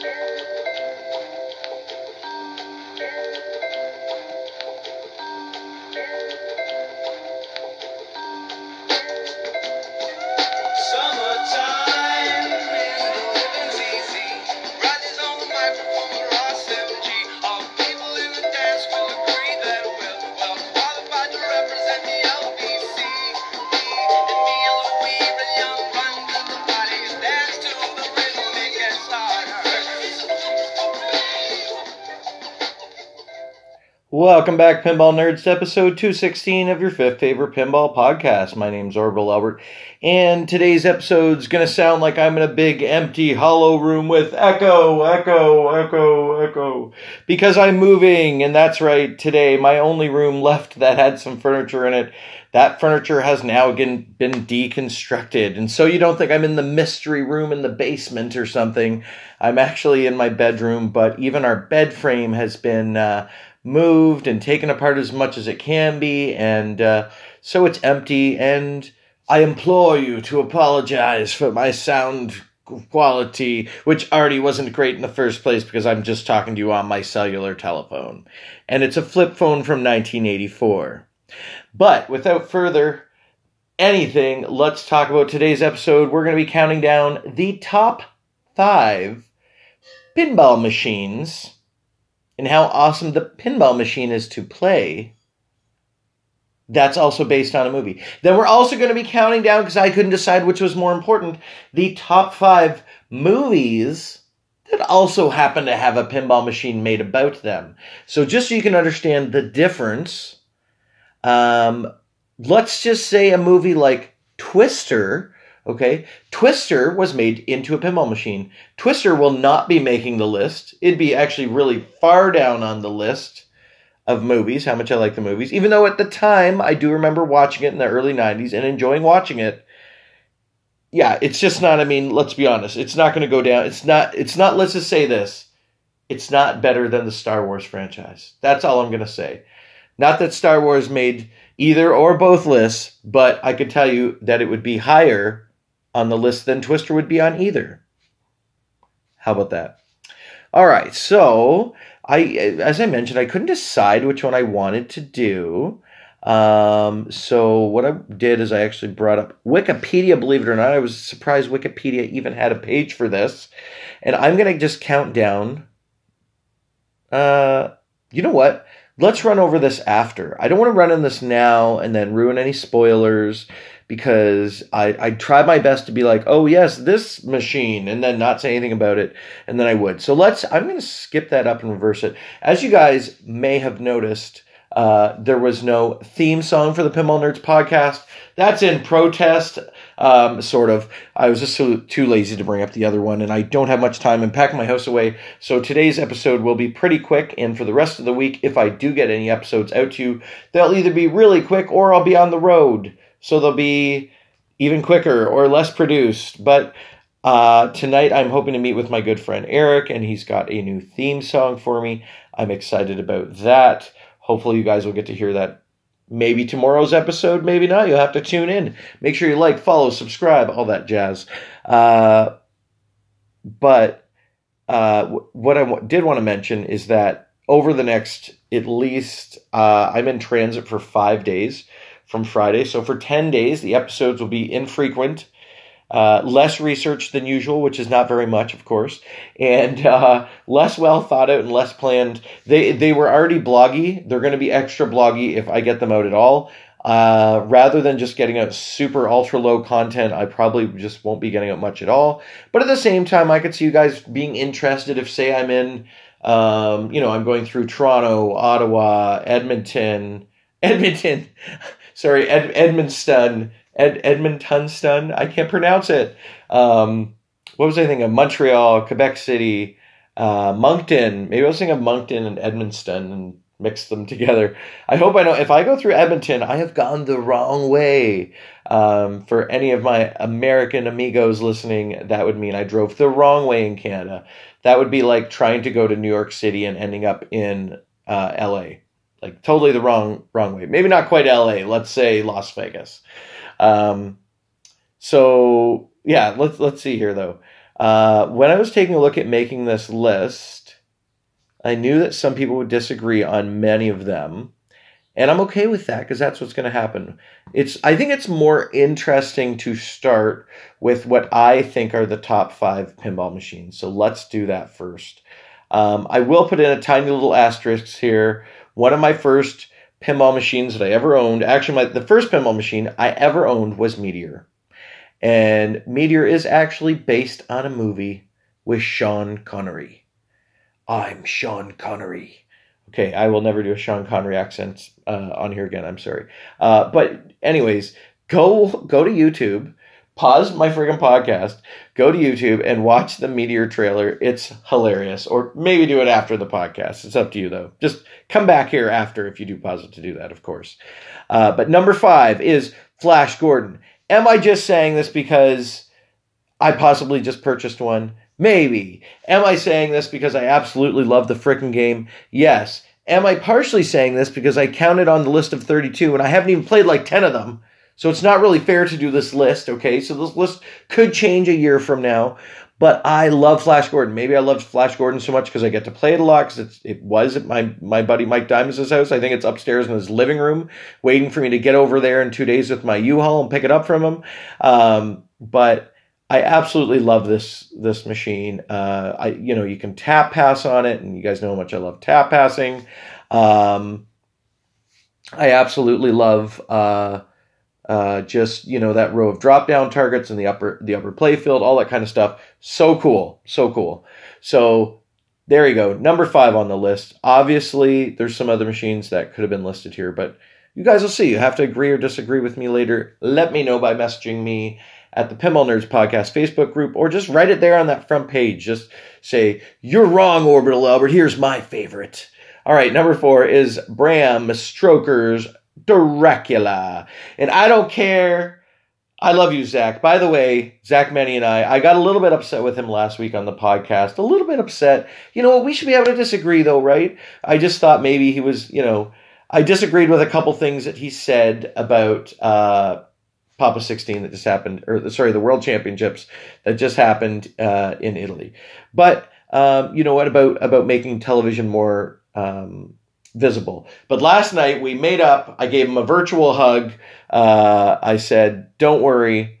Summertime Welcome back, Pinball Nerds, to episode 216 of your fifth favorite pinball podcast. My name's Orville Albert, and today's episode's going to sound like I'm in a big, empty, hollow room with echo, echo, echo, echo, because I'm moving, and that's right, today, my only room left that had some furniture in it, that furniture has now been deconstructed. And so you don't think I'm in the mystery room in the basement or something. I'm actually in my bedroom, but even our bed frame has been uh, moved and taken apart as much as it can be. And uh, so it's empty. And I implore you to apologize for my sound quality, which already wasn't great in the first place because I'm just talking to you on my cellular telephone. And it's a flip phone from 1984. But without further anything, let's talk about today's episode. We're going to be counting down the top five pinball machines and how awesome the pinball machine is to play. That's also based on a movie. Then we're also going to be counting down, because I couldn't decide which was more important, the top five movies that also happen to have a pinball machine made about them. So just so you can understand the difference, um, let's just say a movie like Twister. Okay, Twister was made into a pinball machine. Twister will not be making the list. It'd be actually really far down on the list of movies, how much I like the movies. Even though at the time I do remember watching it in the early 90s and enjoying watching it. Yeah, it's just not, I mean, let's be honest. It's not going to go down. It's not, it's not, let's just say this. It's not better than the Star Wars franchise. That's all I'm going to say. Not that Star Wars made either or both lists, but I could tell you that it would be higher on the list than Twister would be on either. How about that? All right, so I, as I mentioned, I couldn't decide which one I wanted to do. Um, so what I did is I actually brought up Wikipedia. Believe it or not, I was surprised Wikipedia even had a page for this, and I'm gonna just count down. Uh, you know what? Let's run over this after. I don't want to run in this now and then ruin any spoilers because I I try my best to be like, oh yes, this machine, and then not say anything about it, and then I would. So let's. I'm going to skip that up and reverse it. As you guys may have noticed, uh, there was no theme song for the Pinball Nerds podcast. That's in protest. Um, sort of. I was just so, too lazy to bring up the other one, and I don't have much time and pack my house away. So today's episode will be pretty quick, and for the rest of the week, if I do get any episodes out to you, they'll either be really quick or I'll be on the road so they'll be even quicker or less produced. But uh, tonight I'm hoping to meet with my good friend Eric, and he's got a new theme song for me. I'm excited about that. Hopefully, you guys will get to hear that maybe tomorrow's episode, maybe not. You'll have to tune in. Make sure you like, follow, subscribe, all that jazz. Uh, but uh, what I did want to mention is that over the next at least, uh, I'm in transit for five days from Friday. So for 10 days, the episodes will be infrequent, uh, less research than usual, which is not very much, of course, and uh, less well thought out and less planned. They, they were already bloggy. They're going to be extra bloggy if I get them out at all. Uh, rather than just getting out super ultra low content, I probably just won't be getting out much at all. But at the same time, I could see you guys being interested if, say, I'm in, um, you know, I'm going through Toronto, Ottawa, Edmonton, Edmonton sorry, Ed, Edmundston, Ed, Edmontonstun. I can't pronounce it. Um, what was I thinking? of? Montreal, Quebec City, uh, Moncton. Maybe I was thinking of Moncton and Edmundston and mixed them together. I hope I know. If I go through Edmonton, I have gone the wrong way. Um, for any of my American amigos listening, that would mean I drove the wrong way in Canada. That would be like trying to go to New York City and ending up in uh, LA like totally the wrong wrong way. Maybe not quite L.A. Let's say Las Vegas. Um, so yeah, let's let's see here though. Uh, when I was taking a look at making this list, I knew that some people would disagree on many of them. And I'm okay with that because that's what's going to happen. It's I think it's more interesting to start with what I think are the top five pinball machines. So let's do that first. Um, I will put in a tiny little asterisk here. One of my first pinball machines that I ever owned, actually, my, the first pinball machine I ever owned was Meteor. And Meteor is actually based on a movie with Sean Connery. I'm Sean Connery. Okay, I will never do a Sean Connery accent uh, on here again. I'm sorry. Uh, but anyways, go go to YouTube, pause my friggin' podcast, go to YouTube and watch the Meteor trailer. It's hilarious. Or maybe do it after the podcast. It's up to you though. Just come back here after if you do pause it to do that, of course. Uh, but number five is Flash Gordon. Am I just saying this because I possibly just purchased one? Maybe. Am I saying this because I absolutely love the frickin' game? Yes. Am I partially saying this because I counted on the list of 32 and I haven't even played like 10 of them? So it's not really fair to do this list, okay? So this list could change a year from now. But I love Flash Gordon. Maybe I loved Flash Gordon so much because I get to play it a lot. Because it was at my my buddy Mike Diamond's house. I think it's upstairs in his living room, waiting for me to get over there in two days with my U-Haul and pick it up from him. Um, but I absolutely love this this machine. Uh, I you know you can tap pass on it, and you guys know how much I love tap passing. Um, I absolutely love uh, uh, just you know that row of drop down targets and the upper the upper play field, all that kind of stuff. So cool, so cool. So there you go, number five on the list. Obviously, there's some other machines that could have been listed here, but you guys will see. You have to agree or disagree with me later. Let me know by messaging me at the Pinball Nerds Podcast Facebook group, or just write it there on that front page. Just say, You're wrong, Orbital Albert. Here's my favorite. All right, number four is Bram Stoker's Dracula. And I don't care. I love you, Zach. By the way, Zach Manny and I, I got a little bit upset with him last week on the podcast. A little bit upset. You know what? We should be able to disagree, though, right? I just thought maybe he was, you know, I disagreed with a couple things that he said about uh, Papa 16 that just happened, or sorry, the World Championships that just happened uh, in Italy. But um, you know what about about making television more um, visible? But last night we made up. I gave him a virtual hug. Uh, I said, "Don't worry."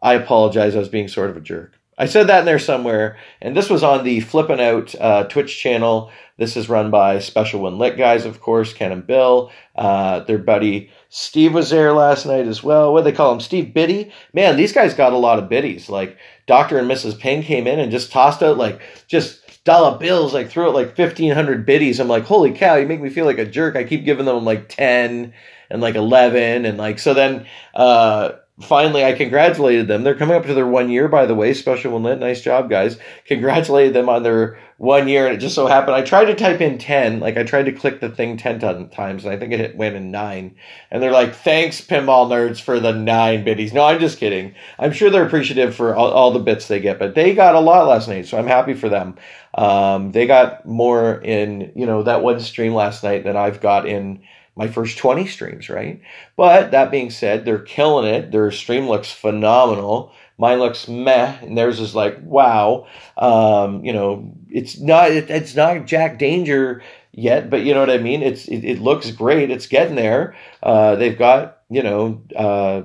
I apologize. I was being sort of a jerk. I said that in there somewhere, and this was on the Flipping Out uh, Twitch channel. This is run by Special When Lit guys, of course, Ken and Bill. Uh, their buddy Steve was there last night as well. What do they call him? Steve Biddy? Man, these guys got a lot of biddies. Like Dr. and Mrs. Ping came in and just tossed out like just dollar bills, like threw out like 1,500 biddies. I'm like, holy cow, you make me feel like a jerk. I keep giving them like 10 and like 11. And like, so then, uh, finally I congratulated them. They're coming up to their one year, by the way. Special When Lit. Nice job, guys. Congratulated them on their one year. And it just so happened I tried to type in 10. Like I tried to click the thing 10 times and I think it hit, went in nine. And they're like, thanks, pinball nerds, for the nine biddies. No, I'm just kidding. I'm sure they're appreciative for all, all the bits they get, but they got a lot last night. So I'm happy for them. Um, they got more in, you know, that one stream last night than I've got in my first 20 streams, right? But that being said, they're killing it. Their stream looks phenomenal. Mine looks meh, and theirs is like wow. Um, you know, it's not it, it's not Jack Danger yet, but you know what I mean. It's it, it looks great. It's getting there. Uh, they've got you know uh,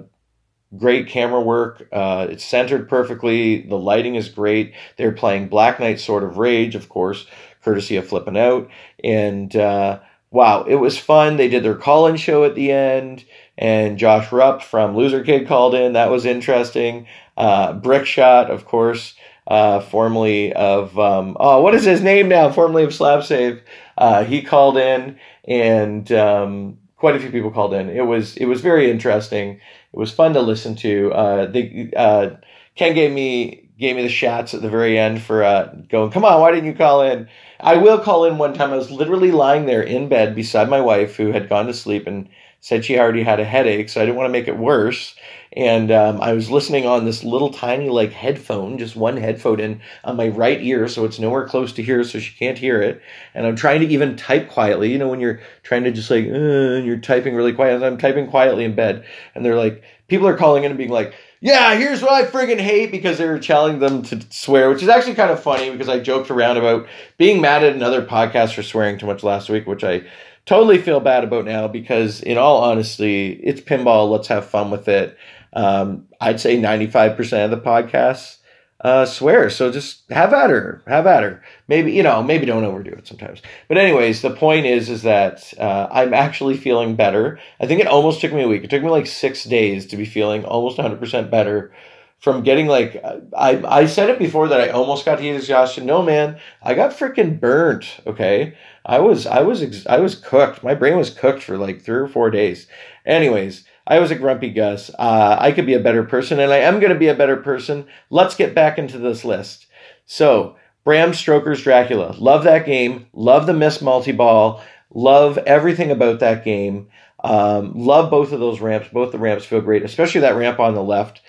great camera work. Uh, it's centered perfectly. The lighting is great. They're playing Black Knight Sword of Rage, of course, courtesy of Flipping Out, and uh, wow, it was fun. They did their call in show at the end, and Josh Rupp from Loser Kid called in. That was interesting. Uh, Brickshot, of course, uh, formerly of, um, oh, what is his name now? Formerly of Slap Save. Uh, he called in, and um, quite a few people called in. It was it was very interesting. It was fun to listen to. Uh, they, uh, Ken gave me gave me the shots at the very end for uh, going. Come on, why didn't you call in? I will call in one time. I was literally lying there in bed beside my wife, who had gone to sleep and said she already had a headache, so I didn't want to make it worse. And um, I was listening on this little tiny like headphone, just one headphone in on my right ear, so it's nowhere close to here, so she can't hear it. And I'm trying to even type quietly. You know, when you're trying to just like, uh, you're typing really quiet. I'm typing quietly in bed, and they're like, people are calling in and being like, yeah, here's what I friggin' hate because they were challenging them to swear, which is actually kind of funny because I joked around about being mad at another podcast for swearing too much last week, which I totally feel bad about now because, in all honesty, it's pinball. Let's have fun with it. Um, I'd say 95% of the podcasts uh, swear. So just have at her, have at her. Maybe you know, maybe don't overdo it sometimes. But anyways, the point is, is that uh, I'm actually feeling better. I think it almost took me a week. It took me like six days to be feeling almost 100 percent better from getting like I I said it before that I almost got heat exhaustion. No man, I got freaking burnt. Okay, I was I was ex- I was cooked. My brain was cooked for like three or four days. Anyways, I was a grumpy Gus. Uh, I could be a better person, and I am going to be a better person. Let's get back into this list. So, Bram Stoker's Dracula. Love that game. Love the Mist Multi Ball. Love everything about that game. Um, love both of those ramps. Both the ramps feel great, especially that ramp on the left.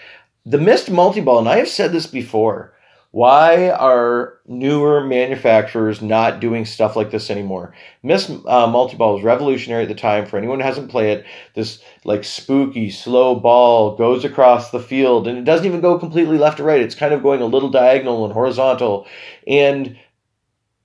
The mist multi ball, and I have said this before. Why are newer manufacturers not doing stuff like this anymore? Mist uh, Multi Ball was revolutionary at the time. For anyone who hasn't played it, this like spooky, slow ball goes across the field, and it doesn't even go completely left to right. It's kind of going a little diagonal and horizontal, and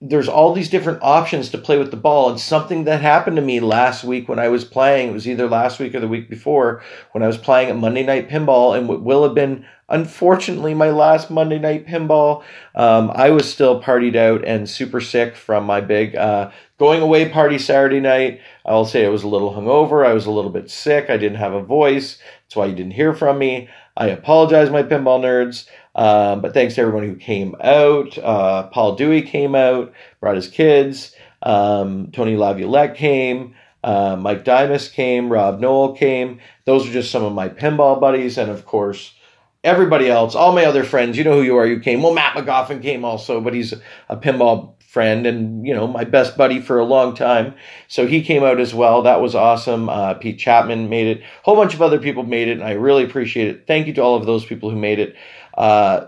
there's all these different options to play with the ball. And something that happened to me last week when I was playing, it was either last week or the week before, when I was playing at Monday Night Pinball, and what will have been, unfortunately, my last Monday Night Pinball. Um, I was still partied out and super sick from my big uh, going away party Saturday night. I'll say I was a little hungover. I was a little bit sick. I didn't have a voice. That's why you didn't hear from me. I apologize, my pinball nerds. Um, but thanks to everyone who came out. Uh, Paul Dewey came out, brought his kids. Um, Tony Laviolette came. Uh, Mike Dimas came. Rob Noel came. Those are just some of my pinball buddies. And of course, everybody else, all my other friends, you know who you are, you came. Well, Matt McGoffin came also, but he's a pinball friend and, you know, my best buddy for a long time. So he came out as well. That was awesome. Uh, Pete Chapman made it. A whole bunch of other people made it, and I really appreciate it. Thank you to all of those people who made it. Uh,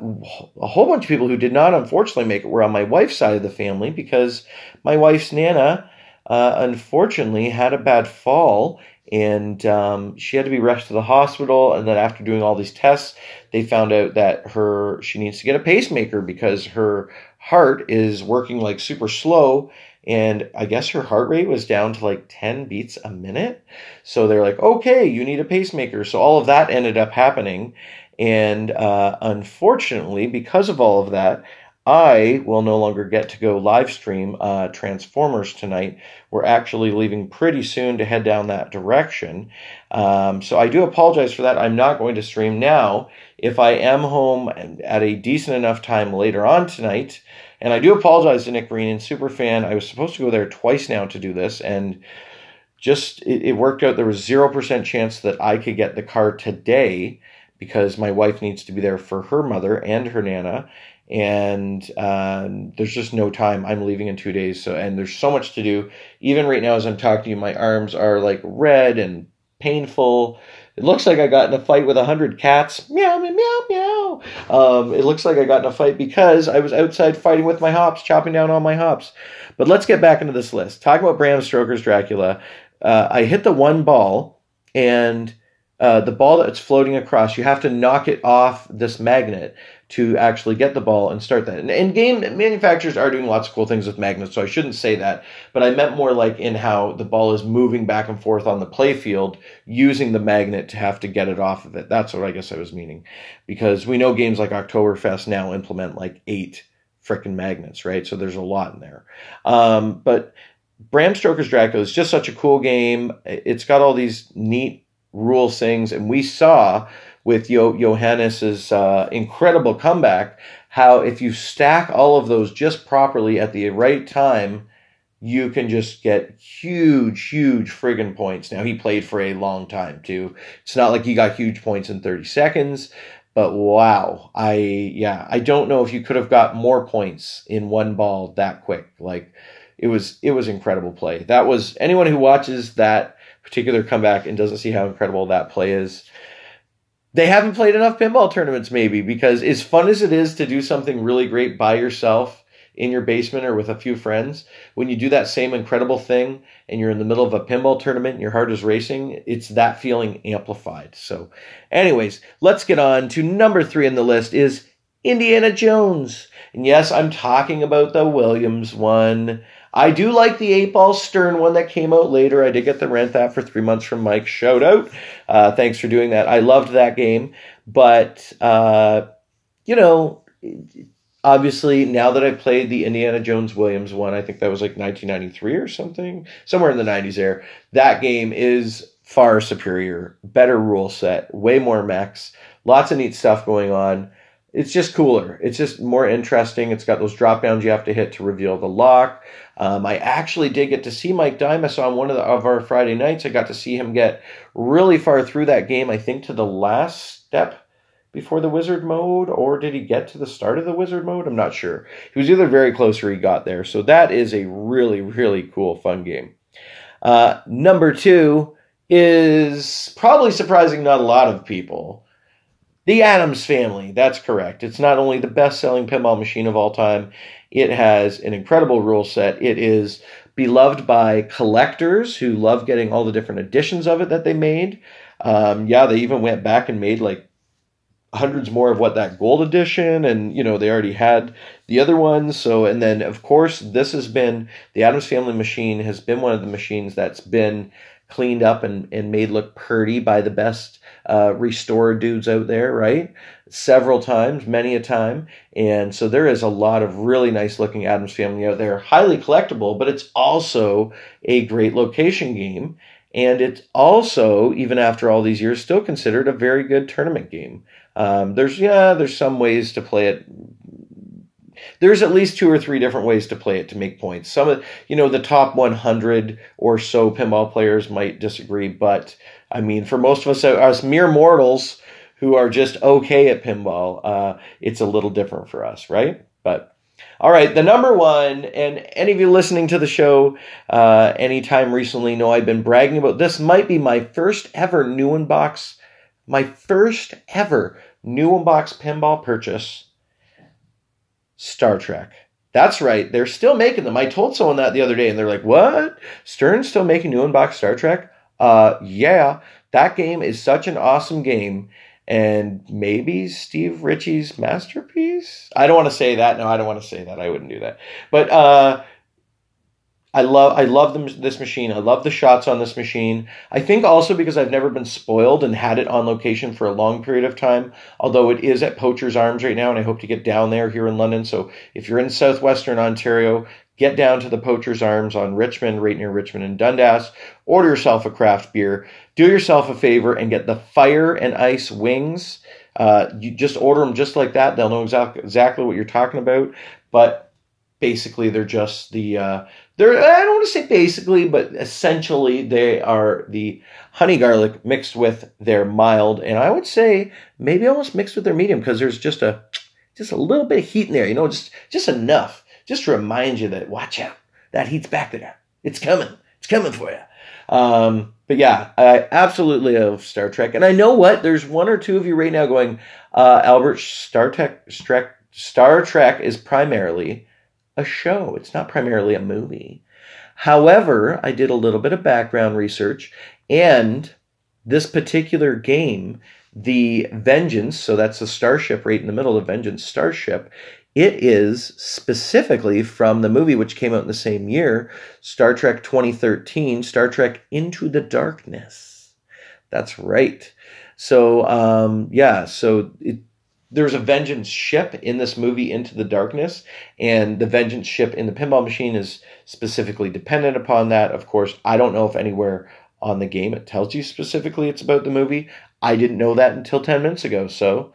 a whole bunch of people who did not, unfortunately, make it were on my wife's side of the family because my wife's Nana, uh, unfortunately, had a bad fall and um, she had to be rushed to the hospital. And then after doing all these tests, they found out that her she needs to get a pacemaker because her heart is working like super slow. And I guess her heart rate was down to like 10 beats a minute. So they're like, okay, you need a pacemaker. So all of that ended up happening. And uh, unfortunately, because of all of that, I will no longer get to go live stream uh, Transformers tonight. We're actually leaving pretty soon to head down that direction. Um, so I do apologize for that. I'm not going to stream now. If I am home and at a decent enough time later on tonight, and I do apologize to Nick Green and Superfan. I was supposed to go there twice now to do this, and just it, it worked out. There was zero percent chance that I could get the car today because my wife needs to be there for her mother and her nana and um, there's just no time. I'm leaving in two days so and there's so much to do. Even right now as i'm talking to you my arms are like red and painful. It looks like i got in a fight with a hundred cats. Meow meow meow meow. Um, it looks like i got in a fight because i was outside fighting with my hops chopping down all my hops. But let's get back into this list. Talk about bram stoker's dracula. Uh, i hit the one ball and uh, the ball that's floating across, you have to knock it off this magnet to actually get the ball and start that. And, and, game manufacturers are doing lots of cool things with magnets, so I shouldn't say that. But I meant more like in how the ball is moving back and forth on the playfield using the magnet to have to get it off of it. That's what I guess I was meaning. Because we know games like Oktoberfest now implement like eight freaking magnets, right? So there's a lot in there. Um, but Bram Stoker's Dracula is just such a cool game. It's got all these neat rule things, and we saw with jo- Johannes's uh, incredible comeback how if you stack all of those just properly at the right time, you can just get huge, huge friggin' points. Now he played for a long time too. It's not like he got huge points in 30 seconds, but wow, I yeah, I don't know if you could have got more points in one ball that quick. Like it was it was incredible play. That was anyone who watches that particular comeback and doesn't see how incredible that play is. They haven't played enough pinball tournaments, maybe, because as fun as it is to do something really great by yourself, in your basement or with a few friends, when you do that same incredible thing and you're in the middle of a pinball tournament and your heart is racing, it's that feeling amplified. So, anyways, let's get on to number three on the list is Indiana Jones. And yes, I'm talking about the Williams one. I do like the eight ball Stern one that came out later. I did get the rent that for three months from Mike. Shout out. Uh, thanks for doing that. I loved that game. But, uh, you know, obviously now that I've played the Indiana Jones Williams one, I think that was like 1993 or something, somewhere in the 90s there. That game is far superior, better rule set, way more mechs, lots of neat stuff going on. It's just cooler. It's just more interesting. It's got those drop downs you have to hit to reveal the lock. Um, I actually did get to see Mike Dimas on one of, the, of our Friday nights. I got to see him get really far through that game. I think to the last step before the wizard mode, or did he get to the start of the wizard mode? I'm not sure. He was either very close or he got there. So that is a really, really cool, fun game. Uh, number two is probably surprising not a lot of people. The Addams Family, that's correct. It's not only the best selling pinball machine of all time, it has an incredible rule set. It is beloved by collectors who love getting all the different editions of it that they made. Um, yeah, they even went back and made like hundreds more of what that gold edition and you know they already had the other ones so and then of course this has been the Addams family machine has been one of the machines that's been cleaned up and, and made look pretty by the best uh, restored dudes out there right? Several times many a time. And so there is a lot of really nice looking Addams family out there. Highly collectible but it's also a great location game. And it's also even after all these years still considered a very good tournament game. Um, there's yeah, there's some ways to play it. There's at least two or three different ways to play it to make points. Some of you know the top 100 or so pinball players might disagree, but I mean for most of us, us mere mortals who are just okay at pinball, uh, it's a little different for us, right? But all right, the number one, and any of you listening to the show uh, anytime recently know I've been bragging about this. Might be my first ever new box my first ever new box pinball purchase Star Trek. That's right. They're still making them. I told someone that the other day and they're like, "What? Stern's still making new box Star Trek?" Uh yeah. That game is such an awesome game and maybe Steve Ritchie's masterpiece. I don't want to say that. No, I don't want to say that. I wouldn't do that. But uh I love I love them, this machine. I love the shots on this machine. I think also because I've never been spoiled and had it on location for a long period of time. Although it is at Poacher's Arms right now, and I hope to get down there here in London. So if you're in southwestern Ontario, get down to the Poacher's Arms on Richmond, right near Richmond and Dundas. Order yourself a craft beer. Do yourself a favor and get the Fire and Ice wings. Uh, you just order them just like that. They'll know exactly exactly what you're talking about. But basically, they're just the uh, they're I don't want to say basically, but essentially they are the honey garlic mixed with their mild, and I would say maybe almost mixed with their medium because there's just a just a little bit of heat in there, you know, just just enough, just to remind you that watch out, that heat's back there, it's coming, it's coming for you. Um, but yeah, I absolutely love Star Trek, and I know what? There's one or two of you right now going, uh, Albert, Star Trek, Star Trek is primarily a show. It's not primarily a movie. However, I did a little bit of background research and this particular game, the Vengeance, so that's the starship right in the middle, the Vengeance starship, it is specifically from the movie which came out in the same year, Star Trek 2013, Star Trek Into the Darkness. That's right. So, um, yeah, so it, there's a vengeance ship in this movie into the darkness and the vengeance ship in the pinball machine is specifically dependent upon that. Of course i don't know if anywhere on the game it tells you specifically it's about the movie. I didn't know that until 10 minutes ago so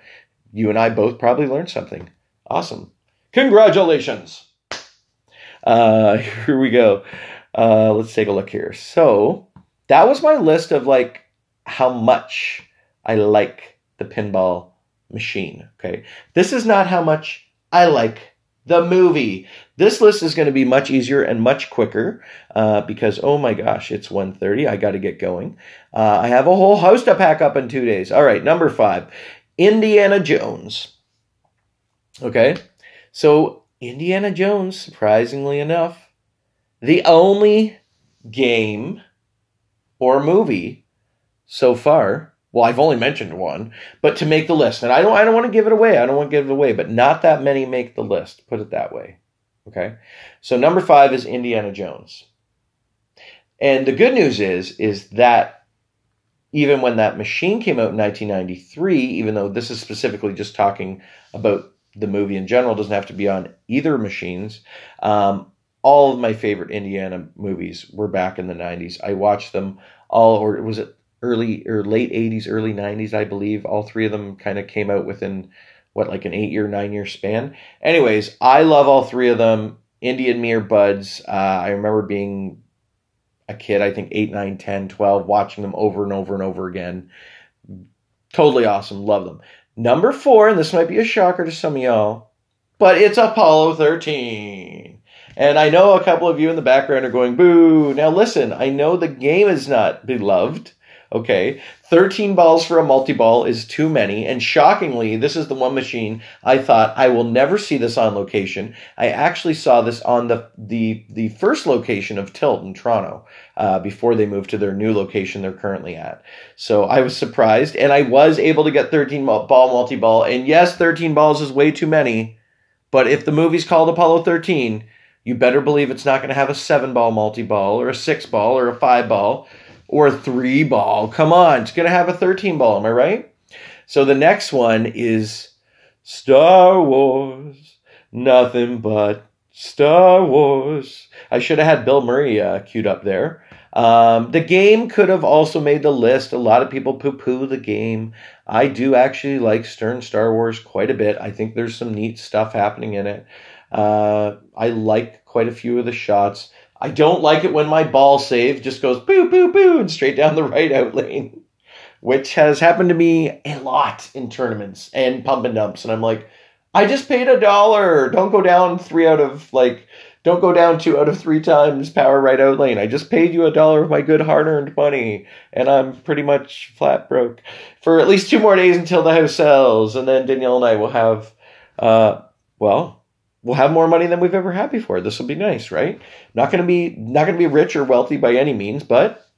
you and i both probably learned something. Awesome. Congratulations! Uh here we go. Uh let's take a look here. So that was my list of like how much i like the pinball machine. Okay. This is not how much I like the movie. This list is going to be much easier and much quicker uh, because oh my gosh, it's 1.30. I got to get going. Uh, I have a whole house to pack up in two days. All right, number five, Indiana Jones. Okay, so Indiana Jones, surprisingly enough, the only game or movie so far. Well, I've only mentioned one, but to make the list, and I don't, I don't want to give it away. I don't want to give it away, but not that many make the list. Put it that way. Okay, so number five is Indiana Jones, and the good news is, is that even when that machine came out in 1993, even though this is specifically just talking about the movie in general, doesn't have to be on either machines. Um, all of my favorite Indiana movies were back in the 90s. I watched them all, or was it early or late 80s, early 90s, I believe. All three of them kind of came out within what, like an eight year, nine year span. Anyways, I love all three of them. Me are buds. Uh, I remember being a kid, I think 8, 9, 10, 12, watching them over and over and over again. Totally awesome. Love them. Number four, and this might be a shocker to some of y'all, but it's Apollo 13. And I know a couple of you in the background are going, boo. Now listen, I know the game is not beloved. Okay. 13 balls for a multi ball is too many. And shockingly, this is the one machine I thought I will never see this on location. I actually saw this on the, the, the first location of Tilt in Toronto, uh, before they moved to their new location they're currently at. So I was surprised and I was able to get 13 ball multi ball. And yes, 13 balls is way too many. But if the movie's called Apollo 13, you better believe it's not going to have a seven ball multi ball or a six ball or a five ball or three ball. Come on, it's going to have a 13 ball. Am I right? So the next one is Star Wars. Nothing but Star Wars. I should have had Bill Murray uh, queued up there. Um, the game could have also made the list. A lot of people poo poo the game. I do actually like Stern Star Wars quite a bit. I think there's some neat stuff happening in it. Uh, I like quite a few of the shots. I don't like it when my ball save just goes boo, boo, boo, and straight down the right out lane, which has happened to me a lot in tournaments and pump and dumps. And I'm like, I just paid a dollar. Don't go down three out of like, don't go down two out of three times power right out lane. I just paid you a dollar of my good hard earned money, and I'm pretty much flat broke for at least two more days until the house sells. And then Danielle and I will have, uh, well, we'll have more money than we've ever had before. This will be nice, right? Not going to be not going to be rich or wealthy by any means, but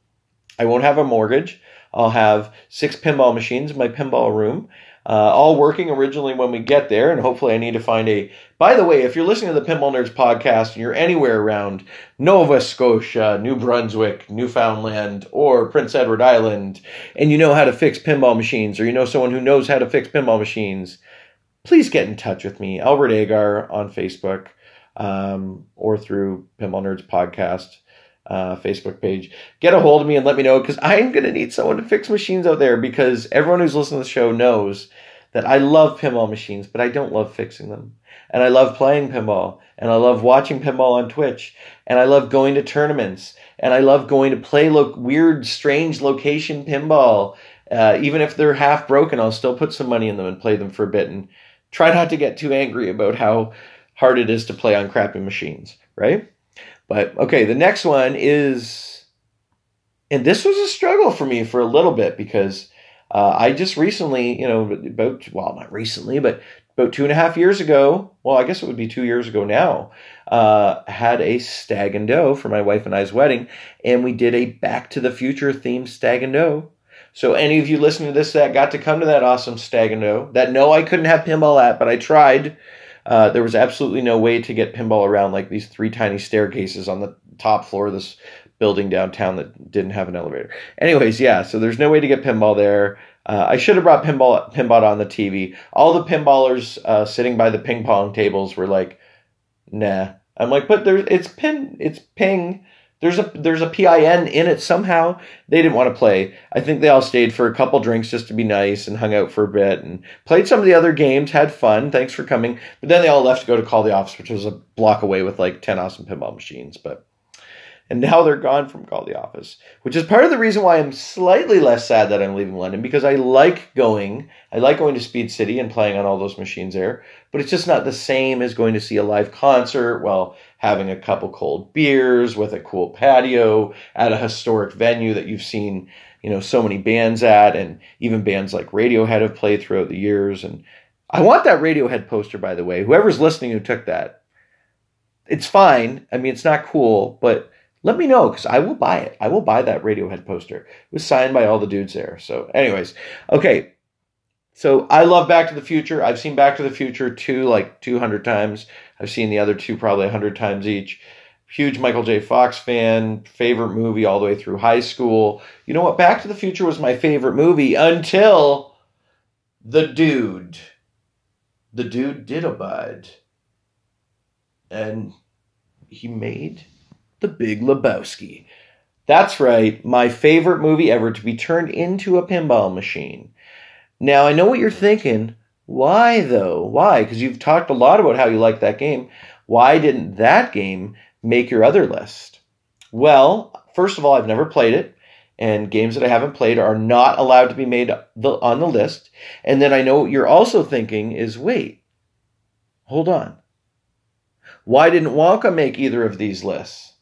I won't have a mortgage. I'll have six pinball machines in my pinball room, uh, all working originally when we get there, and hopefully I need to find a. By the way, if you're listening to the Pinball Nerds podcast and you're anywhere around Nova Scotia, New Brunswick, Newfoundland, or Prince Edward Island, and you know how to fix pinball machines, or you know someone who knows how to fix pinball machines please get in touch with me, Albert Agar on Facebook um, or through Pinball Nerds Podcast uh, Facebook page. Get a hold of me and let me know because I'm going to need someone to fix machines out there because everyone who's listening to the show knows that I love pinball machines, but I don't love fixing them. And I love playing pinball, and I love watching pinball on Twitch, and I love going to tournaments, and I love going to play lo- weird, strange location pinball. Uh, even if they're half broken, I'll still put some money in them and play them for a bit and try not to get too angry about how hard it is to play on crappy machines, right? But okay, the next one is, and this was a struggle for me for a little bit because uh, I just recently, you know, about, well, not recently, but about two and a half years ago, well, I guess it would be two years ago now, uh, had a stag and doe for my wife and I's wedding, and we did a Back to the Future themed stag and doe so any of you listening to this that got to come to that awesome stag and that no, I couldn't have pinball at, but I tried. Uh, there was absolutely no way to get pinball around like these three tiny staircases on the top floor of this building downtown that didn't have an elevator. Anyways, yeah, so there's no way to get pinball there. Uh, I should have brought pinball pinball on the TV. All the pinballers uh, sitting by the ping pong tables were like, "Nah." I'm like, "But there's it's pin it's ping." There's a there's a PIN in it somehow. They didn't want to play. I think they all stayed for a couple drinks just to be nice and hung out for a bit and played some of the other games, had fun. Thanks for coming. But then they all left to go to call the office, which was a block away with like 10 awesome pinball machines, but and now they're gone from Call the Office, which is part of the reason why I'm slightly less sad that I'm leaving London because I like going. I like going to Speed City and playing on all those machines there, but it's just not the same as going to see a live concert while having a couple cold beers with a cool patio at a historic venue that you've seen, you know, so many bands at, and even bands like Radiohead have played throughout the years. And I want that Radiohead poster, by the way. Whoever's listening who took that, it's fine. I mean, it's not cool, but let me know because I will buy it. I will buy that Radiohead poster. It was signed by all the dudes there. So, anyways, okay. So I love Back to the Future. I've seen Back to the Future two like 200 times. I've seen the other two probably 100 times each. Huge Michael J. Fox fan, favorite movie all the way through high school. You know what? Back to the Future was my favorite movie until The Dude. The Dude did abide. And he made The Big Lebowski. That's right, my favorite movie ever to be turned into a pinball machine. Now, I know what you're thinking. Why, though? Why? Because you've talked a lot about how you like that game. Why didn't that game make your other list? Well, first of all, I've never played it, and games that I haven't played are not allowed to be made on the list. And then I know what you're also thinking is wait, hold on. Why didn't Wonka make either of these lists?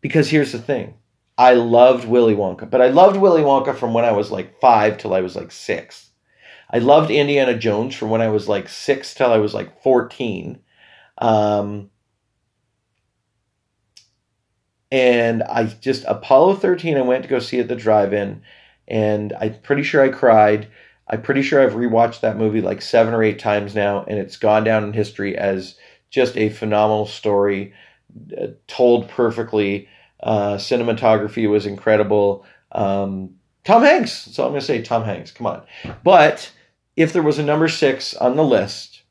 Because here's the thing I loved Willy Wonka, but I loved Willy Wonka from when I was like five till I was like six. I loved Indiana Jones from when I was like six till I was like 14. Um, and I just, Apollo 13, I went to go see at the drive in, and I'm pretty sure I cried. I'm pretty sure I've rewatched that movie like seven or eight times now, and it's gone down in history as just a phenomenal story, uh, told perfectly. Uh, cinematography was incredible. Um, Tom Hanks. That's all I'm going to say. Tom Hanks. Come on. But if there was a number six on the list,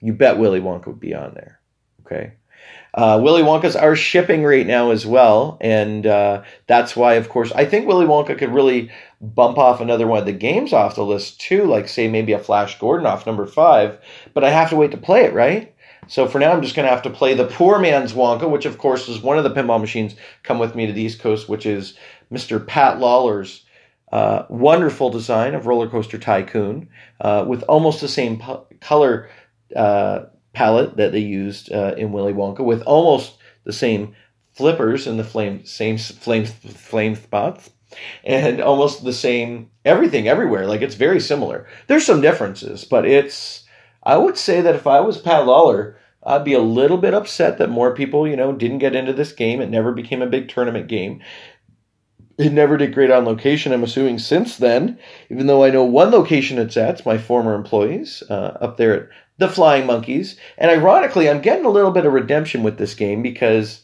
you bet Willy Wonka would be on there. Okay. Uh, Willy Wonka's are shipping right now as well, and uh, that's why, of course, I think Willy Wonka could really bump off another one of the games off the list too, like say maybe a Flash Gordon off number five. But I have to wait to play it, right? So for now, I'm just going to have to play the poor man's Wonka, which of course is one of the pinball machines come with me to the East Coast, which is Mr. Pat Lawlor's uh, wonderful design of Roller Coaster Tycoon uh, with almost the same po- color uh, palette that they used uh, in Willy Wonka, with almost the same flippers and the flame, same flame, flame spots, and almost the same everything everywhere. Like it's very similar. There's some differences, but it's. I would say that if I was Pat Lawlor, I'd be a little bit upset that more people, you know, didn't get into this game. It never became a big tournament game. It never did great on location, I'm assuming, since then, even though I know one location it's at, it's my former employees uh, up there at the Flying Monkeys. And ironically, I'm getting a little bit of redemption with this game because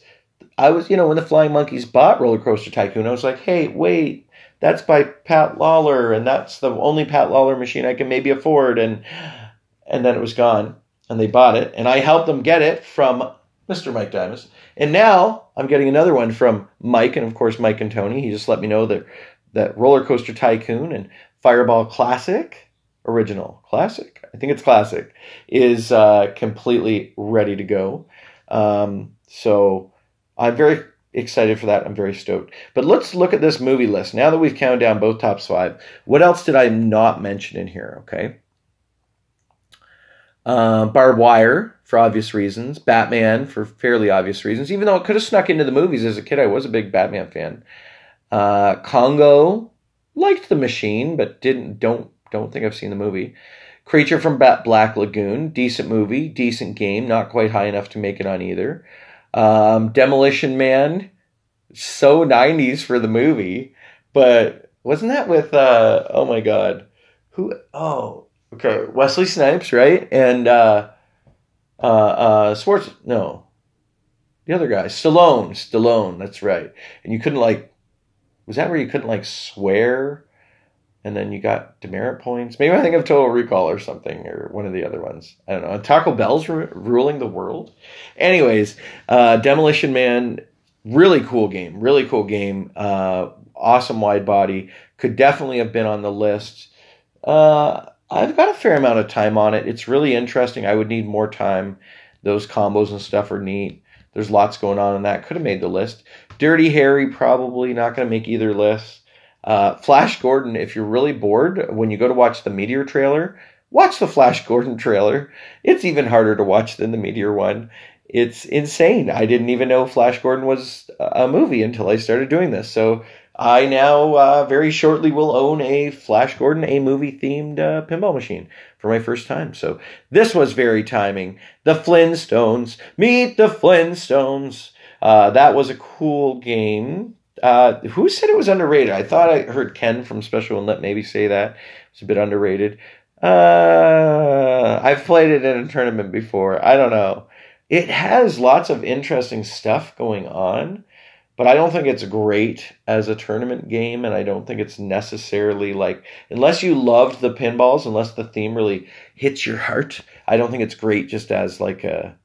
I was, you know, when the Flying Monkeys bought Roller Coaster Tycoon, I was like, hey, wait, that's by Pat Lawlor, and that's the only Pat Lawlor machine I can maybe afford. And and then it was gone, and they bought it, and I helped them get it from Mr. Mike Dimas. And now I'm getting another one from Mike, and of course Mike and Tony. He just let me know that that Roller Coaster Tycoon and Fireball Classic, original classic, I think it's classic, is uh, completely ready to go. Um, so I'm very excited for that. I'm very stoked. But let's look at this movie list. Now that we've counted down both tops five, what else did I not mention in here? Okay. Uh, Barbed Wire for obvious reasons. Batman for fairly obvious reasons. Even though it could have snuck into the movies as a kid, I was a big Batman fan. Uh, Congo liked the machine, but didn't don't don't think I've seen the movie. Creature from Bat Black Lagoon, decent movie, decent game, not quite high enough to make it on either. Um, Demolition Man, so 90s for the movie, but wasn't that with, uh, oh my god, who, oh, okay, Wesley Snipes, right? And, uh, uh, uh, Sports, no, the other guy, Stallone, Stallone, that's right. And you couldn't like, was that where you couldn't like swear? and then you got demerit points. Maybe I think of Total Recall or something, or one of the other ones. I don't know. And Taco Bell's r- ruling the world. Anyways, uh, Demolition Man, really cool game. Really cool game. Uh, awesome wide body. Could definitely have been on the list. Uh, I've got a fair amount of time on it. It's really interesting. I would need more time. Those combos and stuff are neat. There's lots going on in that. Could have made the list. Dirty Harry probably not going to make either list. Uh, Flash Gordon, if you're really bored when you go to watch the Meteor trailer, watch the Flash Gordon trailer. It's even harder to watch than the Meteor one. It's insane. I didn't even know Flash Gordon was a movie until I started doing this. So I now uh, very shortly will own a Flash Gordon, a movie themed uh, pinball machine for my first time. So this was very timing. The Flintstones, meet the Flintstones. Uh, that was a cool game. Uh, who said it was underrated? I thought I heard Ken from Special When Lit maybe say that. It's a bit underrated. Uh, I've played it in a tournament before. I don't know. It has lots of interesting stuff going on, but I don't think it's great as a tournament game, and I don't think it's necessarily like unless you loved the pinballs, unless the theme really hits your heart. I don't think it's great just as like a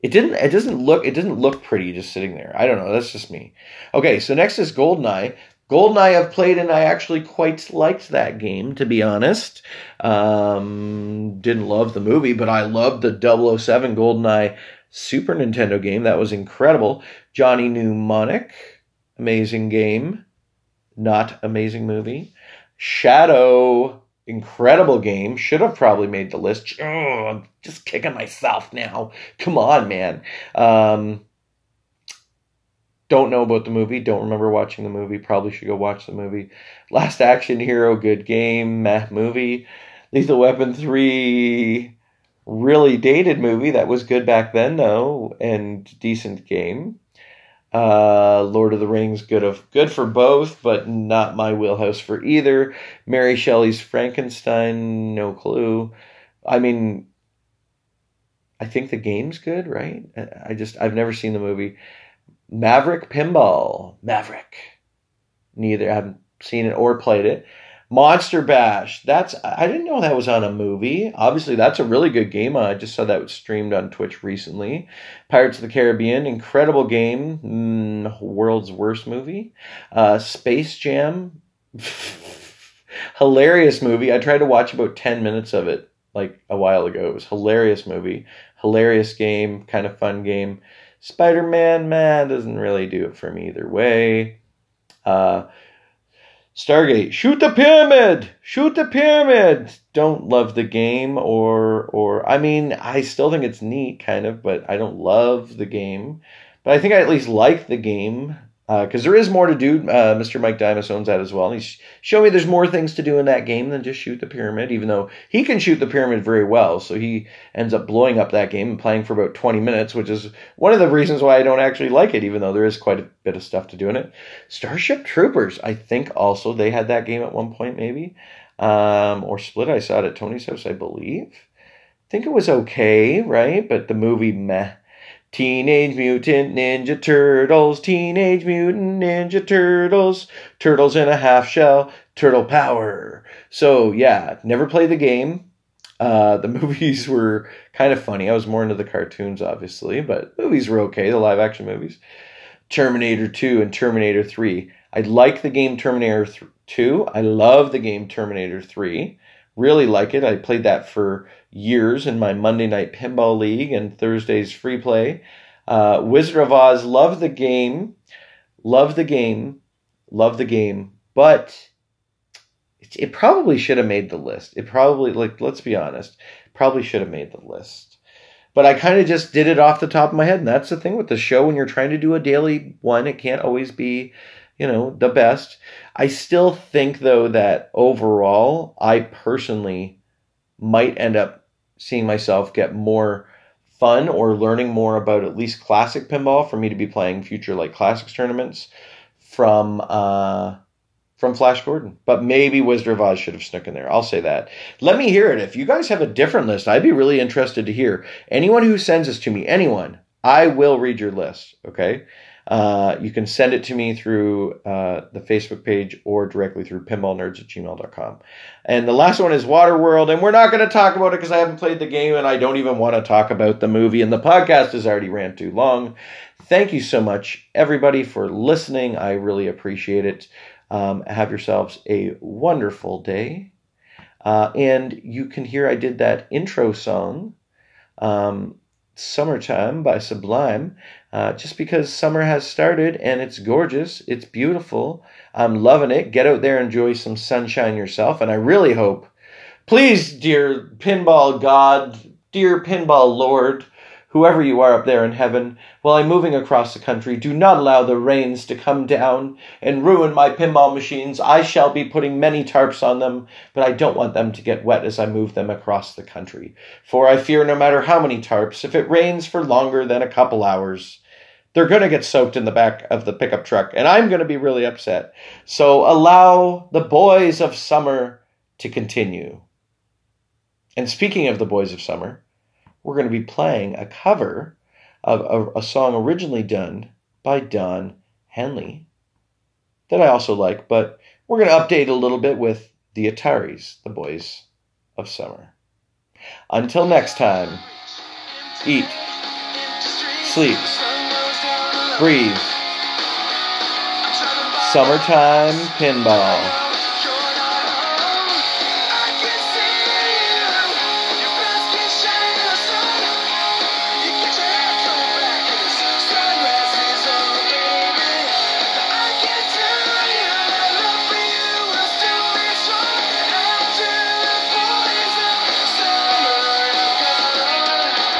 it didn't. It doesn't look. It doesn't look pretty just sitting there. I don't know. That's just me. Okay, so next is Goldeneye. Goldeneye I've played and I actually quite liked that game, to be honest. Um, didn't love the movie, but I loved the 007 Goldeneye Super Nintendo game. That was incredible. Johnny Mnemonic, amazing game. Not amazing movie. Shadow, incredible game. Should have probably made the list. Oh, I'm just kicking myself now. Come on, man. Um, don't know about the movie. Don't remember watching the movie. Probably should go watch the movie. Last Action Hero, good game. Meh movie. Lethal Weapon 3, really dated movie. That was good back then, though, and decent game. Uh, Lord of the Rings, good of good for both, but not my wheelhouse for either. Mary Shelley's Frankenstein, no clue. I mean, I think the game's good, right? I just I've never seen the movie. Maverick Pinball, Maverick. Neither I haven't seen it or played it. Monster Bash. That's I didn't know that was on a movie. Obviously, that's a really good game. I just saw that was streamed on Twitch recently. Pirates of the Caribbean, incredible game. Mm, world's worst movie. Uh, Space Jam, hilarious movie. I tried to watch about ten minutes of it like a while ago. It was hilarious movie, hilarious game, kind of fun game. Spider Man, man, doesn't really do it for me either way. Uh, Stargate, shoot the pyramid, shoot the pyramid. Don't love the game, or or I mean, I still think it's neat, kind of, but I don't love the game. But I think I at least like the game because uh, there is more to do. Uh, Mr. Mike Dimas owns that as well. And he's showing me there's more things to do in that game than just shoot the pyramid, even though he can shoot the pyramid very well. So he ends up blowing up that game and playing for about 20 minutes, which is one of the reasons why I don't actually like it, even though there is quite a bit of stuff to do in it. Starship Troopers, I think also they had that game at one point, maybe. Um, or Split, I saw it at Tony's house, I believe. I think it was okay, right? But the movie, meh. Teenage Mutant Ninja Turtles, Teenage Mutant Ninja Turtles, Turtles in a half shell, Turtle Power. So, yeah, never played the game. Uh, the movies were kind of funny. I was more into the cartoons, obviously, but movies were okay, the live action movies. Terminator 2 and Terminator 3. I like the game Terminator 2. I love the game Terminator 3. Really like it. I played that for years in my Monday Night Pinball League and Thursday's free play. Uh, Wizard of Oz, love the game. Love the game. Love the game. But it, it probably should have made the list. It probably, like, let's be honest, probably should have made the list. But I kind of just did it off the top of my head. And that's the thing with the show when you're trying to do a daily one, it can't always be you know, the best. I still think though that overall, I personally might end up seeing myself get more fun or learning more about at least classic pinball for me to be playing future like classics tournaments from uh from Flash Gordon. But maybe Wizard of Oz should have snuck in there. I'll say that. Let me hear it. If you guys have a different list, I'd be really interested to hear. Anyone who sends this to me, anyone, I will read your list. Okay. Uh, you can send it to me through uh, the Facebook page or directly through pinballnerds at gmail.com. And the last one is Waterworld, and we're not going to talk about it because I haven't played the game and I don't even want to talk about the movie, and the podcast has already ran too long. Thank you so much, everybody, for listening. I really appreciate it. Um, have yourselves a wonderful day. Uh, and you can hear I did that intro song. Um, Summertime by Sublime, uh, just because summer has started and it's gorgeous, it's beautiful. I'm loving it. Get out there, enjoy some sunshine yourself, and I really hope, please, dear pinball god, dear pinball lord, Whoever you are up there in heaven, while I'm moving across the country, do not allow the rains to come down and ruin my pinball machines. I shall be putting many tarps on them, but I don't want them to get wet as I move them across the country. For I fear no matter how many tarps, if it rains for longer than a couple hours, they're going to get soaked in the back of the pickup truck, and I'm going to be really upset. So allow the boys of summer to continue. And speaking of the boys of summer, we're going to be playing a cover of a, a song originally done by Don Henley that I also like, but we're going to update a little bit with the Ataris, the boys of summer. Until next time, eat, sleep, breathe. Summertime pinball.